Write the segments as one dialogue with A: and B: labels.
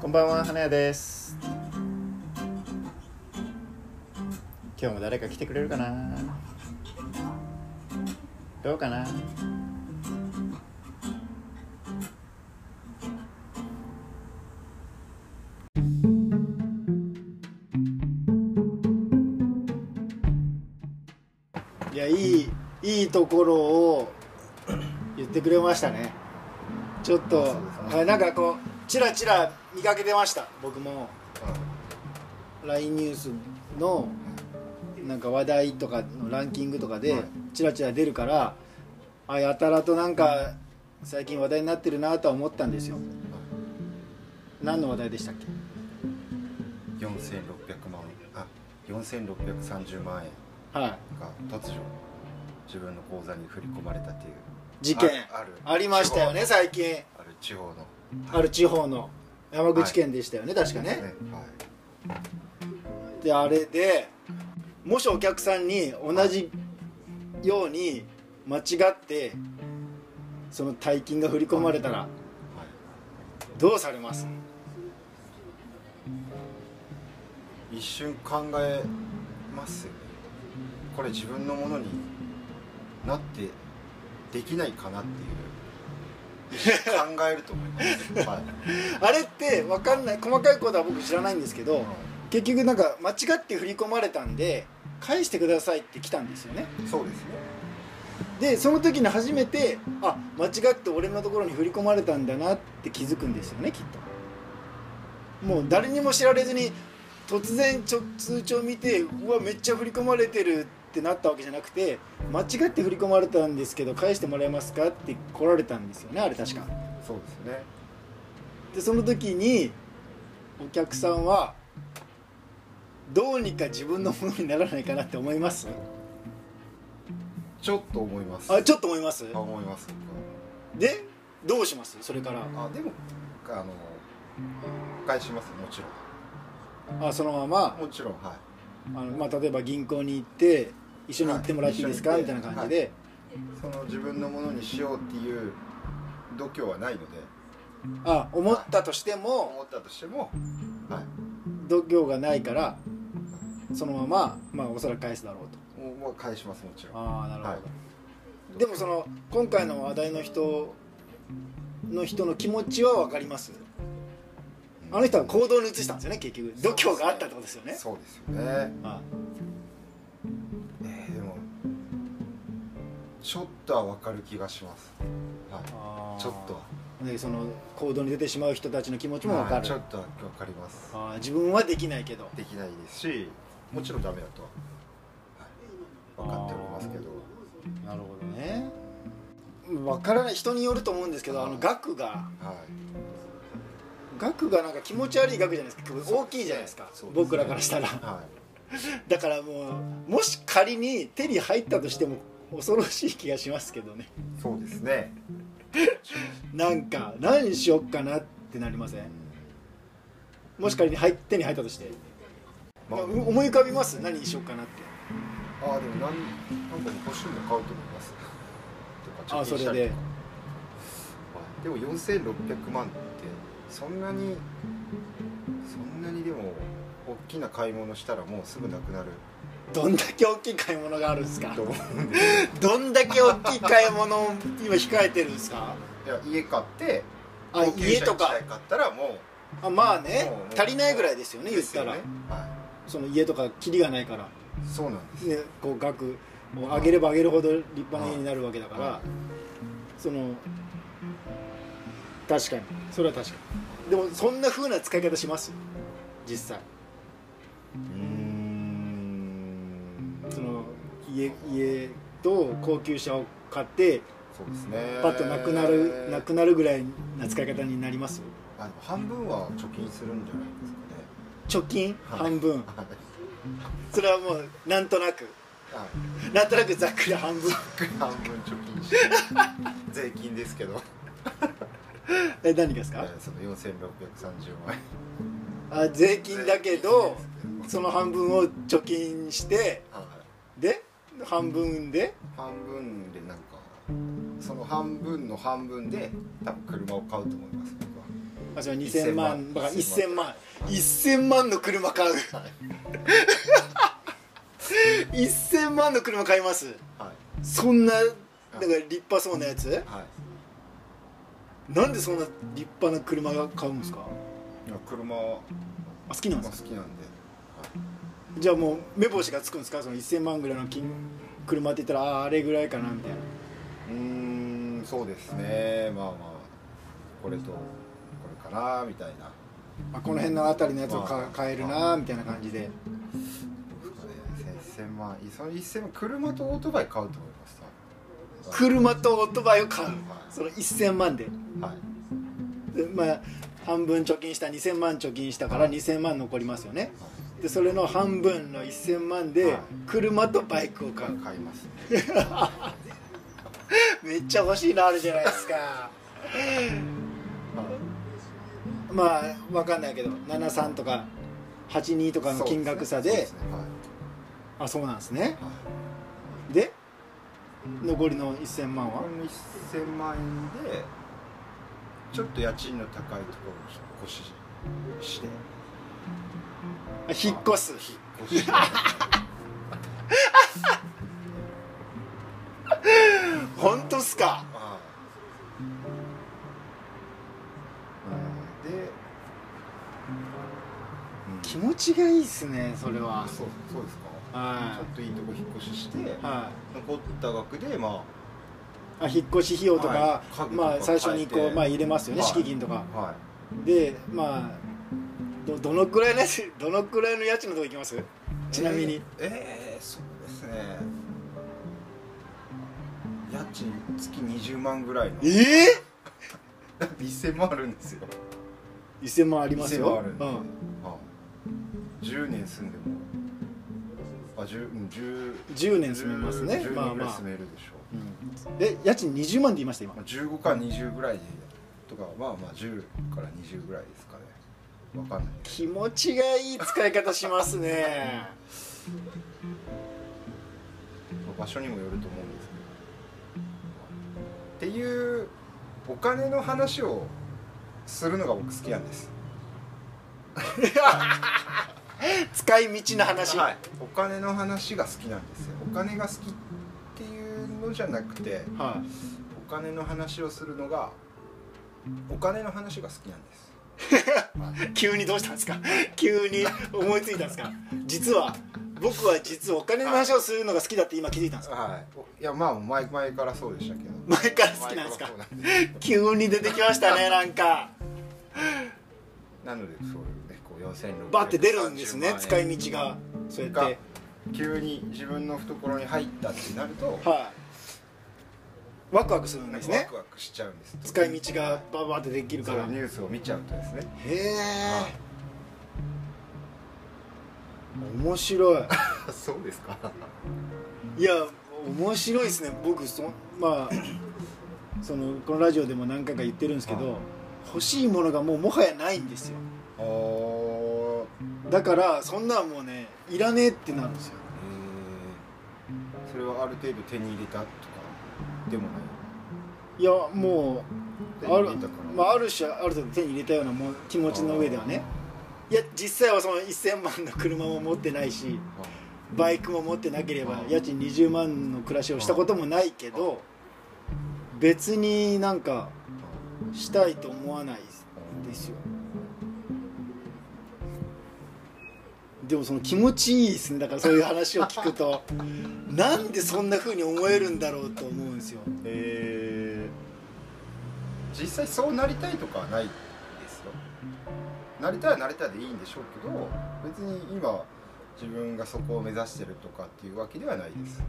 A: こんばんは花屋です。今日も誰か来てくれるかな？どうかな？
B: いやいいいいところを言ってくれましたね。ちょっと、はいなんかこうチラチラ見かけてました。僕も。LINE ニュースのなんか話題とかのランキングとかで
C: はい。
B: チラチラ出るからあやたらとなんか最近話題になってるなとは思ったんですよ。何の話題でしたっけ
C: ？4600万あ4630万円
B: はい。
C: が突如自分の口座に振り込まれたっていう
B: 事件
C: あ
B: りましたよね最近。
C: ある地方の。
B: ある地方の。山口県でしたよね、確かね。
C: ねはい。
B: であれでもしお客さんに同じように間違ってその大金が振り込まれたらどうされます？
C: 一瞬考えますこれ自分のものになってできないかなっていう考えると思います、はい。
B: あれって分かんない細かいことは僕知らないんですけど結局なんか間違って振り込まれたんで返してくださいって来たんですよね。
C: そうですね。
B: でその時に初めてあ間違って俺のところに振り込まれたんだなって気づくんですよねきっと。もう誰にも知られずに突然ちょ通帳見てうわめっちゃ振り込まれてるってなったわけじゃなくて間違って振り込まれたんですけど返してもらえますかって来られたんですよねあれ確か。
C: そうですね。
B: でその時にお客さんはどうにか自分のものにならないかなって思います？
C: ちょっと思います。
B: あちょっと思います？
C: あ思います。
B: でどうします？それから。
C: あでもあの返しますもちろ
B: あそのまま？
C: んもちろんはい。
B: あの、まあ、例えば銀行に行って一緒に行ってもらっていいですか、
C: はい
B: みたいな感じで、
C: その自分のものにしようっていう度胸はないので。
B: あ思ったとしても。
C: 思ったとしても。はい。
B: 度胸がないからそのまま、まあ、おそらく返すだろうと。
C: もう返しますもちろん。
B: ああなるほど、
C: はい。
B: でもその今回の話題の人の人の気持ちは分かります？あの人は行動に移したんですよね結局。度胸があったってことですよね。
C: そうですよね。
B: あ
C: えちょっとは分かる気がします。は
B: あ
C: いちょっとは。
B: でその行動に出てしまう人たちの気持ちも分かる、
C: はい。ちょっとは分かります。
B: あー自分はできないけど。
C: できないですしもちろんダメだとは、はい、分かっておりますけど。
B: なるほどね。分からない。人によると思うんですけどあの額が。
C: はい。
B: 額がなんか気持ち悪い額じゃないですか。大きいじゃないですか。
C: ね。
B: 僕らからしたら。
C: は
B: だからもうもし仮に手に入ったとしても恐ろしい気がしますけどね。
C: いそうですね。
B: なんか何しよっかなってなりません？もし仮に入手に入ったとして、
C: まあ、
B: う思い浮かびます？何にしよっかなって。
C: ああでもなんなんか欲しいもの買うと思います。とか
B: あそれで
C: 貯金したりで。も4600万ってそんなにそんなにでも大きな買い物したらもうすぐなくなる
B: どんだけ大きい買い物があるんですか？どんだけ大きい買い物を今控えてるんですか？
C: いや家買って
B: あ家とか？
C: 買ったらもう
B: あまあね。足りないぐらいですよね言ったら、
C: ねは
B: その家とかキリがないから。
C: いそうなんです。
B: ねこう額を上げれば上げるほど立派な家になるわけだから、
C: はい。
B: その確かに。それは確かに。でもそんな風な使い方します？実際。
C: うーん
B: 家家と高級車を買って
C: そうですね。
B: パッとなくなるなくなるぐらいな使い方になります？
C: あでも半分は貯金するんじゃないです
B: 貯金？
C: はい。
B: 半分。
C: かね
B: それはもうなんとなく。
C: はい。はい
B: なんとなくざっくり半分。
C: 半分貯金して税金ですけど。
B: え何がですか？
C: えーその4630万
B: あ税金だけど
C: 円
B: その半分を貯金して
C: はい。
B: で半分で？
C: 半分でなんかその半分の半分で多分車を買うと思います僕は。
B: あじゃあ2000万
C: 1000
B: だから
C: 1000
B: 1000万。1000万の車買う。1000万の車買います？
C: はい。
B: そんなだから立派そうなやつ？
C: はい。
B: なんでそんな立派な車が買うんですか？
C: いや車は
B: あ好きなん
C: ま
B: ですか？
C: あ好きなんで、
B: じゃあもう目星がつくんですか？その1000万ぐらいの金車って言ったらあああれぐらいかなみたいな。
C: うーんそうですね。まあまあこれとこれかなみたいな。
B: あこの辺の辺りのやつをか
C: まあ
B: 買えるなみたいな感じで。
C: どうですかね1000万その1000万車とオートバイ買うと思います
B: 車とオートバイを買う。
C: はい
B: その1000万で。
C: はい。
B: でまあ半分貯金した2000万貯金したから2000万残りますよねでそれの半分の1000万で
C: はい。
B: 車とバイクを買う。
C: 買います
B: めっちゃ欲しいのあるじゃないですか。まあ分かんないけど73とか82とかの金額差で。あそうなんですね。
C: はい。
B: で残りの1000万は？
C: この1000万円でちょっと家賃の高いところに引っ越しして。
B: あ引っ越す
C: 引っ越して
B: 本当っすか？
C: はいで、うん。
B: 気持ちがいいっすねそれは。
C: そうそうですか。ちょ
B: は
C: っといいとこ引っ越しして
B: い。は
C: 残った額でま
B: いあ引っ越し費用とか、
C: はい。
B: まあ最初にこう、まあ、入れますよね、
C: はい。
B: 敷金とか。
C: あは
B: でまあどどのくらいのどのくらいの家賃のとこ行きます？
C: い
B: ちなみに。
C: えーえーそうですね。家賃月20万ぐらいの。
B: ええ
C: 1000万あるんですよ。
B: ー、1000万あります
C: 1000万
B: よ
C: あるんで、
B: うん。
C: はい、10年住んでも。あ10うん10
B: 10年住めますね。
C: 10
B: まあまあ。
C: 年ぐらい住めるでしょ。
B: うん。で家賃20万って言いました今。
C: まあ、15か20ぐらいでとかまあまあ10から20ぐらいですかねわかんない。
B: 気持ちがいい使い方しますね。
C: 場所にもよると思うんですけど。っていうお金の話をするのが僕好きなんです。
B: 使い道の話、
C: はい、お金の話が好きなんですよ。お金が好きっていうのじゃなくて
B: は
C: お金の話をするのがお金の話が好きなんです。
B: い急にどうしたんですか？急に思いついたんですか？実は僕は実はお金の話をするのが好きだって今気づいたんですか
C: はい。おいやまあ前前からそうでしたけど。
B: 前から好きなんですか？急に出てきましたね なんか。
C: なのでそういうねこう4630
B: バッて出るんですね使い道が。そうやって。
C: 急に自分の懐に入ったってなると
B: はいワクワクするんですね。
C: ワクワクしちゃうんです。
B: 使い道がババってできるから。へ
C: ニュースを見ちゃうとですね。
B: え。面白い。
C: そうですか。
B: いや面白いですね。僕そまあ そのこのラジオでも何回か言ってるんですけど、
C: はい。
B: 欲しいものがもうもはやないんですよ。だからそんなんもうねいらねえってなるんですよ。
C: えー。それはある程度手に入れたとか？でもない
B: いやもうあるまあ、ある種ある程度手に入れたようなもう気持ちの上ではね。いや実際はその1000万の車も持ってないしバイクも持ってなければ
C: うん。
B: 家賃20万の暮らしをしたこともないけど別になんかしたいと思わないですよでもその気持ちいいですね。だからそういう話を聞くと。なんでそんな風に思えるんだろうと思うんですよ。
C: えー実際そうなりたいとかはないですよ。なりたいはなりたいでいいんでしょうけど別に今自分がそこを目指してるとかっていうわけではないです。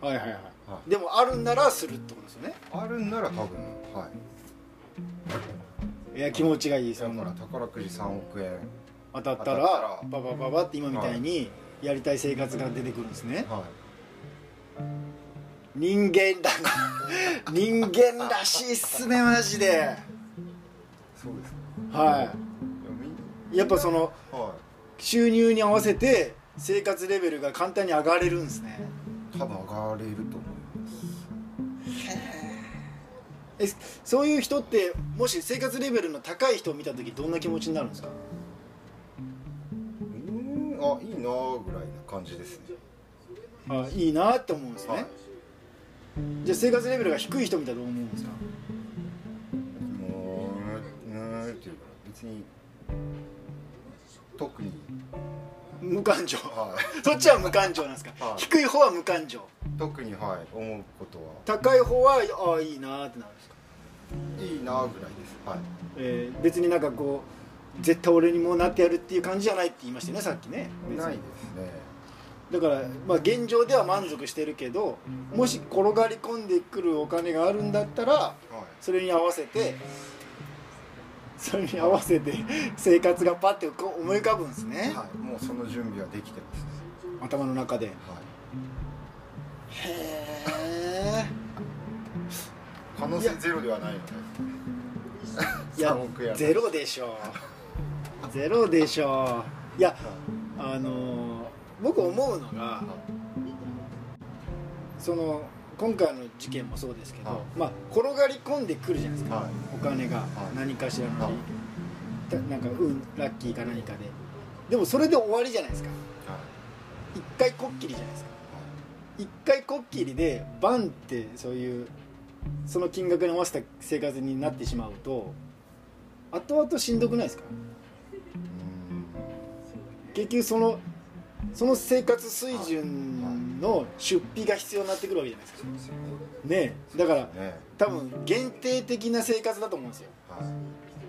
B: はいはいはい。
C: はい。
B: でもあるんならするってことですよね。
C: あるんなら多分はい。
B: いや気持ちがいいです
C: だ
B: よ
C: 宝くじ3億円
B: 当たったら
C: 当たったら。
B: ババババって今みたいにやりたい生活が出てくるんですね。
C: はい。
B: 人間だ 人間らしいっすねマジで。
C: そうですか
B: はい。
C: や
B: っぱその
C: は
B: 収入に合わせて生活レベルが簡単に上がれるんですね。
C: い多分上がれると思います。
B: えそういう人ってもし生活レベルの高い人を見た時どんな気持ちになるんですか？
C: あいいなーぐらいな感じですね。
B: あいいなって思うんですね、
C: はい
B: じゃあ生活レベルが低い人見たらどう思うんですか？
C: もううーんっていうか別に特に。
B: 無感情。
C: はい。
B: そっちは無感情なんですか、
C: はい。
B: 低い方は無感情。
C: 特にはい思うことは。
B: 高い方はああいいなってなるんですか、
C: いいなーぐらいです。はい。
B: えー別になんかこう絶対俺にもなってやるっていう感じじゃないって言いましたよねさっきね。
C: ないですね。
B: だから、まあ、現状では満足してるけどもし転がり込んでくるお金があるんだったら
C: はい。
B: それに合わせてそれに合わせて生活がパッて思い浮かぶんですね、
C: はい、もうその準備はできてます。ね
B: 頭の中で。へ
C: はい。
B: え
C: 可能性ゼロではないので
B: いや
C: 3億円。
B: ゼロでしょうゼロでしょ。ういやあのー僕思うのがその今回の事件もそうですけど、
C: はい。
B: まあ転がり込んでくるじゃないですか、
C: はい。
B: お金が
C: い。
B: 何かしらの
C: はい。
B: なんか運ラッキーか何かで。でもそれで終わりじゃないですか。
C: はい。
B: 一回こっきりじゃないですか。一回こっきりでバンってそういうその金額に合わせた生活になってしまうと後々しんどくないですか？結局そのその生活水準の出費が必要になってくるわけじゃないですか。
C: ね。
B: だから
C: ね。
B: 多分限定的な生活だと思うんですよ。
C: はい。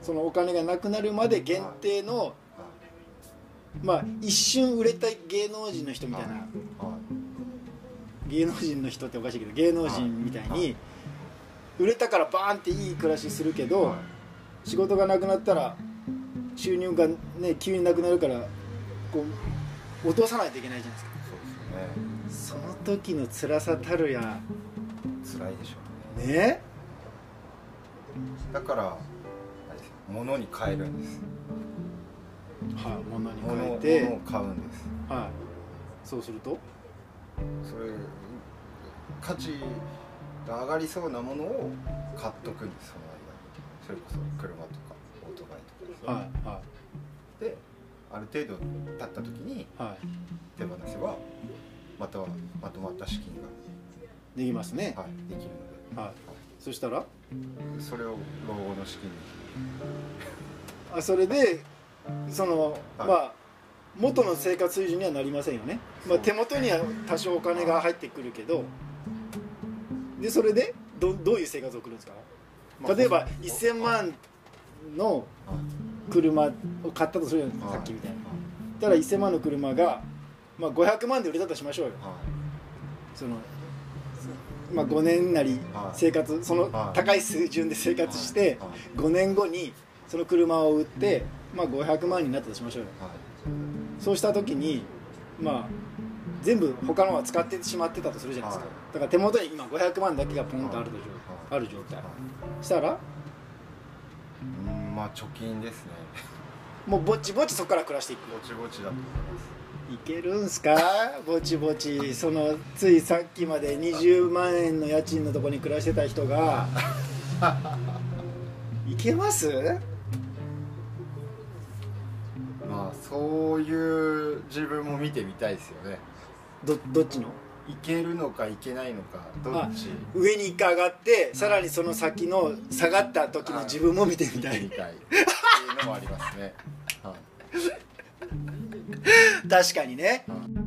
B: そのお金がなくなるまで限定のまあ一瞬売れたい芸能人の人みたいな。
C: はい。
B: 芸能人の人っておかしいけど芸能人みたいに売れたからバーンっていい暮らしするけど、
C: はい。
B: 仕事がなくなったら収入がね急になくなるからこう落とさないといけないじゃないですか。
C: そうですよね。
B: その時の辛さたるや。
C: 辛いでしょうね。
B: ね。
C: だから物に変えるんです。
B: はい物に変えて。
C: 物を買うんです。
B: はい。そうすると？
C: それ価値が上がりそうなものを買っとくんですその間に。それこそ車とかオートバイとか。ですね、
B: はい。は
C: である程度経った時に
B: い。は
C: 手放せばまたはまとまった資金
B: いできますね。
C: が、はい、できるので、
B: はい。そしたら？
C: それを老後の資金に。
B: あそれでその、
C: はい。
B: まあ元の生活水準にはなりませんよね、まあ、手元には多少お金が入ってくるけどでそれでどどういう生活を送るんですか？
C: まあ
B: 例えば
C: はい
B: 1000万の車を買ったとするじゃないさっきみたいに。たら1000万の車が、まあ、500万で売れたとしましょうよ。
C: は
B: その、まあ、5年なり
C: はい。
B: 生活その
C: はい。
B: 高い水準で生活して
C: はい。
B: 5年後にその車を売って、まあ、500万になったとしましょうよ。
C: はい。
B: そうした時にまあ全部他のは使ってしまってたとするじゃないですか、
C: はい。
B: だから手元に今500万だけがポンとあると状ある状態。したら
C: うんまあ貯金ですね。
B: もうぼちぼちそこから暮らしていく。
C: ぼちぼちだと思います。
B: いけるんすか？ぼちぼち。そのついさっきまで20万円の家賃のとこに暮らしてた人が。いけます？
C: まあそういう自分も見てみたいですよね。
B: どどっちの？
C: いけるのかいけないのかどっち？
B: 上に一回上がってさらにその先の下がった時の自分も見てみたい。
C: 見てみたい。っていうのもありますね、はい。
B: 確かにね。
C: はい